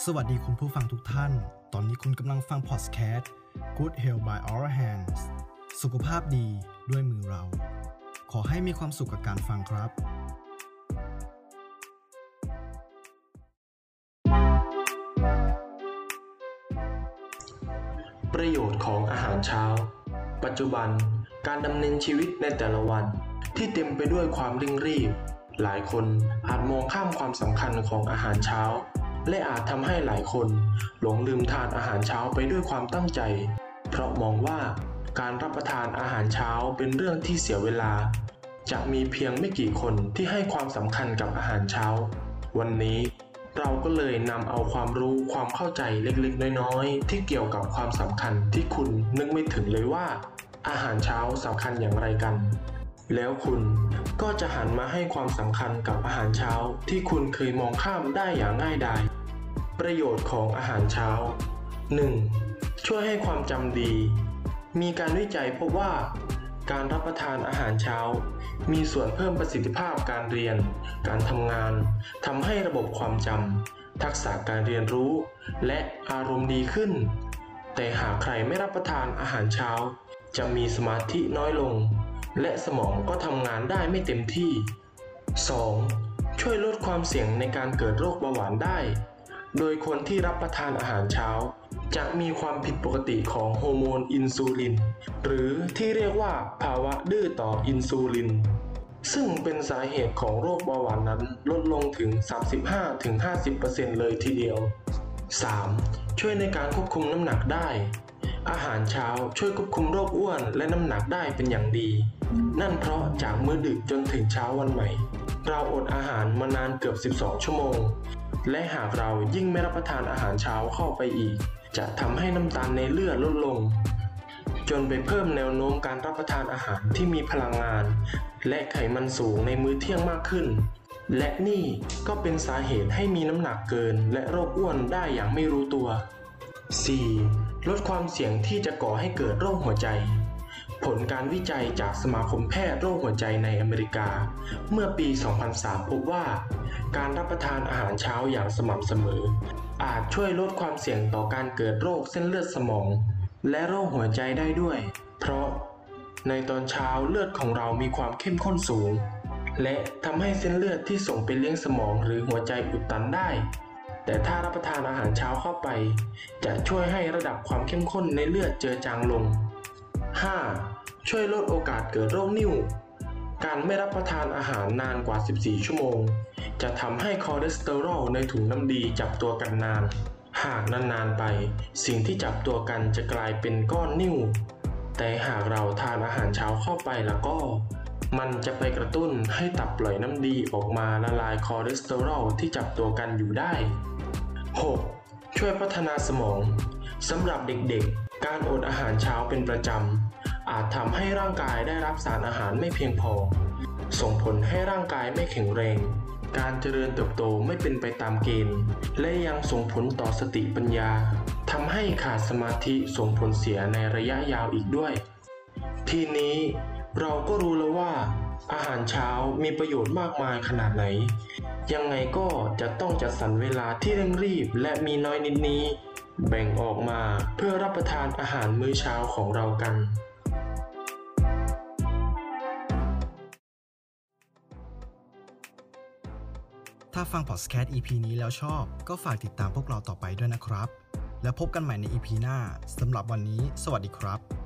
สวัสดีคุณผู้ฟังทุกท่าน ตอนนี้คุณกำลังฟังพอดแคสต์ Good Health by Our Hands สุขภาพดีด้วยมือเรา ขอให้มีความสุขกับการฟังครับ ประโยชน์ของอาหารเช้า ปัจจุบันการดำเนินชีวิตในแต่ละวัน ที่เต็มไปด้วยความเร่งรีบ หลายคนอาจมองข้ามความสำคัญของอาหารเช้า และอาจทำให้หลายคน หลงลืมทานอาหารเช้าไปด้วยความตั้งใจ เพราะมองว่าการรับประทานอาหารเช้าเป็นเรื่องที่เสียเวลา จะมีเพียงไม่กี่คนที่ให้ความสำคัญกับอาหารเช้า วันนี้เราก็เลยนำเอาความรู้ความเข้าใจเล็กๆ น้อยๆ ที่เกี่ยวกับความสำคัญที่คุณนึกไม่ถึงเลยว่า อาหารเช้าสำคัญอย่างไรกัน แล้วคุณก็จะหันมาให้ความสำคัญกับอาหารเช้าที่คุณเคยมองข้ามได้อย่างง่ายดาย ประโยชน์ของอาหารเช้า 1. ช่วยให้ความจำดี มีการวิจัยพบว่า การรับประทานอาหารเช้า มีส่วนเพิ่มประสิทธิภาพการเรียน การทำงานทำให้ระบบความจำทักษะการเรียนรู้ และอารมณ์ดีขึ้น แต่หากใครไม่รับประทานอาหารเช้า จะมีสมาธิน้อยลง และสมองก็ทำงานได้ไม่เต็มที่ 2. ช่วยลดความเสี่ยงในการเกิดโรคเบาหวานได้ โดยคนที่รับประทานอาหารเช้า จะมีความผิดปกติของฮอร์โมนอินซูลิน หรือที่เรียกว่าภาวะดื้อต่ออินซูลิน ซึ่งเป็นสาเหตุของโรคเบาหวานนั้นลดลงถึง 35-50%เลยทีเดียว 3. ช่วยในการควบคุมน้ำหนักได้ อาหารเช้าช่วยควบคุมโรคอ้วนและน้ำหนักได้เป็นอย่างดี นั่นเพราะจากมื้อดึกจนถึงเช้าวันใหม่ เราอดอาหารมานานเกือบ 12 ชั่วโมง และหากเรายิ่งไม่รับประทานอาหารเช้าเข้าไปอีก จะทำให้น้ำตาลในเลือดลดลง จนไปเพิ่มแนวโน้มการรับประทานอาหารที่มีพลังงาน และไขมันสูงในมื้อเที่ยงมากขึ้น และนี่ก็เป็นสาเหตุให้มีน้ำหนักเกิน และโรคอ้วนได้อย่างไม่รู้ตัว 4. ลดความเสี่ยงที่จะก่อให้เกิดโรคหัวใจ ผลการวิจัยจากสมาคมแพทย์โรคหัวใจในอเมริกา เมื่อปี 2003 พบว่า การรับประทานอาหารเช้าอย่างสม่ำเสมอ อาจช่วยลดความเสี่ยงต่อการเกิดโรคเส้นเลือดสมอง และโรคหัวใจได้ด้วย เพราะในตอนเช้าเลือดของเรามีความเข้มข้นสูง และทำให้เส้นเลือดที่ส่งไปเลี้ยงสมองหรือหัวใจอุดตันได้ แต่ถ้ารับประทานอาหารเช้าเข้าไป จะช่วยให้ระดับความเข้มข้นในเลือดเจือจางลง 5. ช่วยลดโอกาสเกิดโรคนิ่ว การไม่รับประทานอาหารนานกว่า 14 ชั่วโมง จะทำให้คอเลสเตอรอลในถุงน้ำดีจับตัวกันนาน หากนานๆไป สิ่งที่จับตัวกันจะกลายเป็นก้อนนิ่ว แต่หากเราทานอาหารเช้าเข้าไปแล้วก็ มันจะไปกระตุ้นให้ตับปล่อยน้ำดีออกมาละลายคอเลสเตอรอลที่จับตัวกันอยู่ได้ 6. ช่วยพัฒนาสมองสำหรับเด็กๆ การอดอาหารเช้าเป็นประจำ อาจทำให้ร่างกายได้รับสารอาหารไม่เพียงพอ ส่งผลให้ร่างกายไม่แข็งแรง การเจริญเติบโตไม่เป็นไปตามเกณฑ์ และยังส่งผลต่อสติปัญญาทำให้ขาดสมาธิส่งผลเสียในระยะยาวอีกด้วย ทีนี้เราก็รู้แล้วว่า อาหารเช้ามีประโยชน์มากมายขนาดไหน ยังไงก็จะต้องจัดสรรเวลาที่เร่งรีบและมีน้อยนิดนี้ แบ่งออกมาเพื่อรับประทานอาหารมื้อเช้าของเรากัน ถ้าฟังพอดแคสต์ EP นี้แล้วชอบ ก็ฝากติดตามพวกเราต่อไปด้วยนะครับ แล้วพบกันใหม่ใน EP หน้าสำหรับวันนี้ สวัสดีครับ